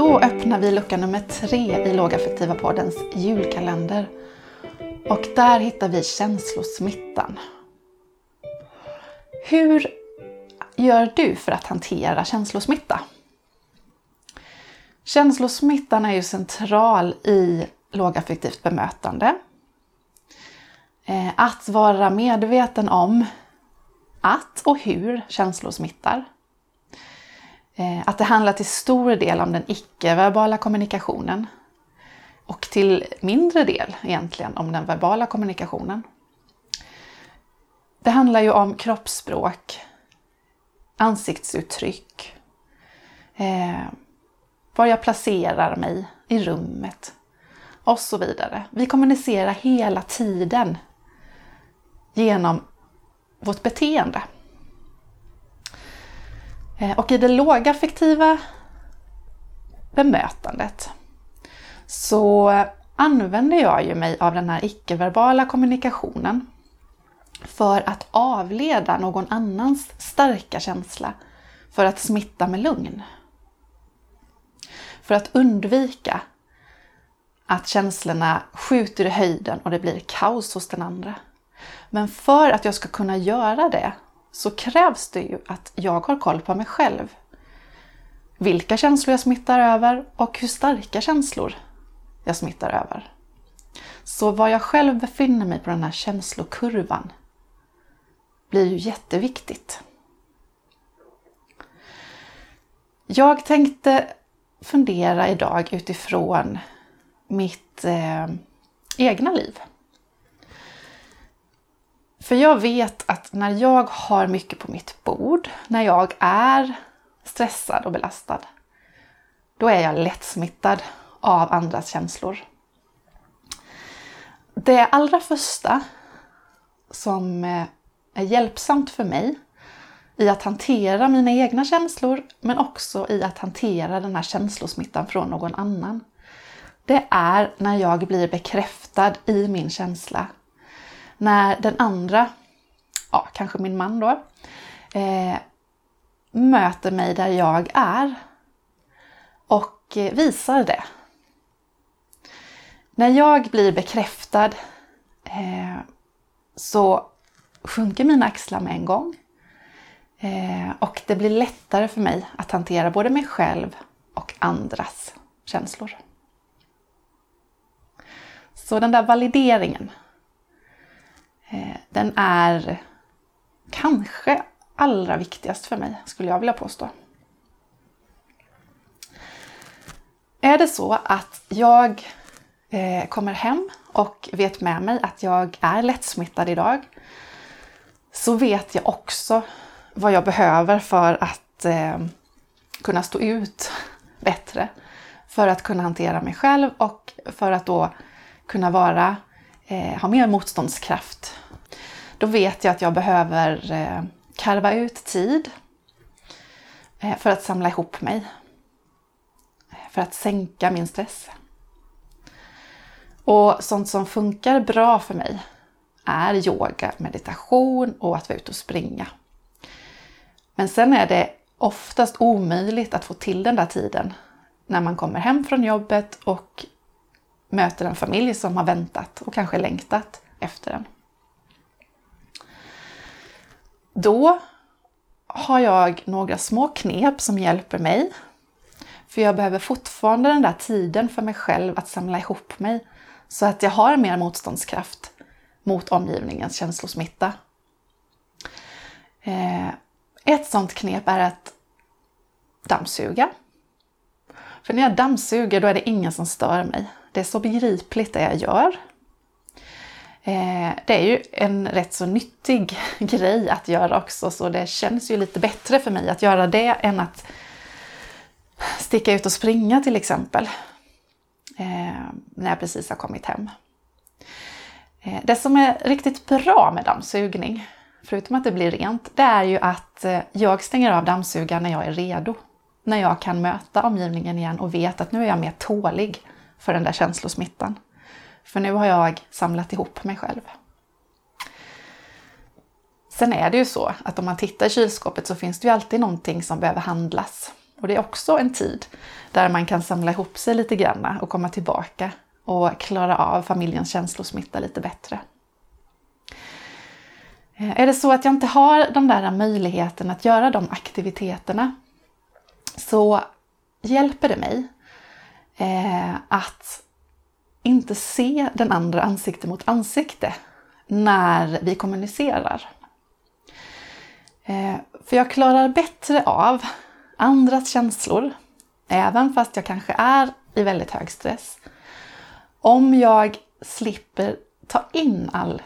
Då öppnar vi lucka nummer tre i Lågaffektiva poddens julkalender. Och där hittar vi känslosmittan. Hur gör du för att hantera känslosmitta? Känslosmittan är ju central i lågaffektivt bemötande. Eh, att vara medveten om att och hur känslor smittar. Eh, att det handlar till stor del om den icke-verbala kommunikationen och till mindre del egentligen om den verbala kommunikationen. Det handlar ju om kroppsspråk, ansiktsuttryck, eh, var jag placerar mig i rummet och så vidare. Vi kommunicerar hela tiden genom vårt beteende. Eh, och i det lågaffektiva bemötandet så använder jag ju mig av den här icke-verbala kommunikationen för att avleda någon annans starka känsla för att smitta med lugn. För att undvika att känslorna skjuter i höjden och det blir kaos hos den andra. Men för att jag ska kunna göra det så krävs det ju att jag har koll på mig själv. Vilka känslor jag smittar över och hur starka känslor jag smittar över. Så var jag själv befinner mig på den här känslokurvan blir ju jätteviktigt. Jag tänkte fundera idag utifrån mitt eh, egna liv. För jag vet att när jag har mycket på mitt bord, när jag är stressad och belastad, då är jag lättsmittad av andras känslor. Det allra första som eh, är hjälpsamt för mig i att hantera mina egna känslor, men också i att hantera den här känslosmittan från någon annan. Det är när jag blir bekräftad i min känsla när den andra, ja kanske min man då, eh, möter mig där jag är och eh, visar det. När jag blir bekräftad eh, så sjunker mina axlar med en gång. Eh, och det blir lättare för mig att hantera både mig själv och andras känslor. Så den där valideringen Eh, den är kanske allra viktigast för mig, skulle jag vilja påstå. Är det så att jag eh, kommer hem och vet med mig att jag är lättsmittad idag, så vet jag också vad jag behöver för att eh, kunna stå ut bättre. För att kunna hantera mig själv och för att då kunna vara, Eh, ha mer motståndskraft då vet jag att jag behöver eh, karva ut tid eh, för att samla ihop mig. Eh, för att sänka min stress. Och sånt som funkar bra för mig är yoga, meditation och att vara ute och springa. Men sen är det oftast omöjligt att få till den där tiden när man kommer hem från jobbet och möter en familj som har väntat och kanske längtat efter en. Då har jag några små knep som hjälper mig. För jag behöver fortfarande den där tiden för mig själv att samla ihop mig så att jag har mer motståndskraft mot omgivningens känslosmitta. Eh, ett sånt knep är att dammsuga. För när jag dammsuger då är det ingen som stör mig. Det är så begripligt det jag gör. Eh, det är ju en rätt så nyttig grej att göra också, så det känns ju lite bättre för mig att göra det än att sticka ut och springa till exempel. Eh, när jag precis har kommit hem. Eh, det som är riktigt bra med dammsugning, förutom att det blir rent, det är ju att jag stänger av dammsugaren när jag är redo. När jag kan möta omgivningen igen och vet att nu är jag mer tålig för den där känslosmittan. För nu har jag samlat ihop mig själv. Sen är det ju så att om man tittar i kylskåpet så finns det ju alltid någonting som behöver handlas. Och det är också en tid där man kan samla ihop sig lite grann och komma tillbaka och klara av familjens känslosmitta lite bättre. Eh, är det så att jag inte har de där möjligheten att göra de aktiviteterna så hjälper det mig eh, att inte se den andra ansikte mot ansikte när vi kommunicerar. Eh, för jag klarar bättre av andras känslor, även fast jag kanske är i väldigt hög stress, om jag slipper ta in all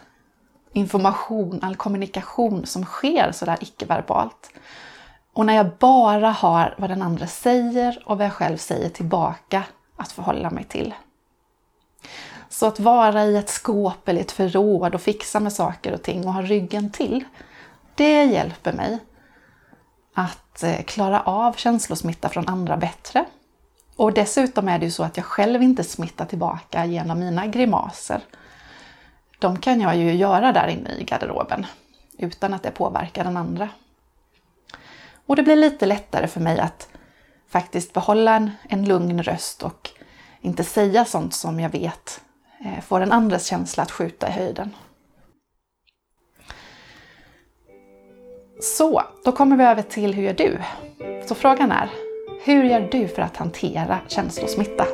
information, all kommunikation som sker sådär icke-verbalt. Och när jag bara har vad den andra säger och vad jag själv säger tillbaka att förhålla mig till. Så att vara i ett skåp eller ett förråd och fixa med saker och ting och ha ryggen till, det hjälper mig att eh, klara av känslosmitta från andra bättre. Och dessutom är det ju så att jag själv inte smittar tillbaka genom mina grimaser. De kan jag ju göra där inne i garderoben utan att det påverkar den andra. Och det blir lite lättare för mig att faktiskt behålla en, en lugn röst och inte säga sånt som jag vet eh, får en andres känsla att skjuta i höjden. Så, då kommer vi över till hur gör du? Så frågan är, hur gör du för att hantera känslosmitta?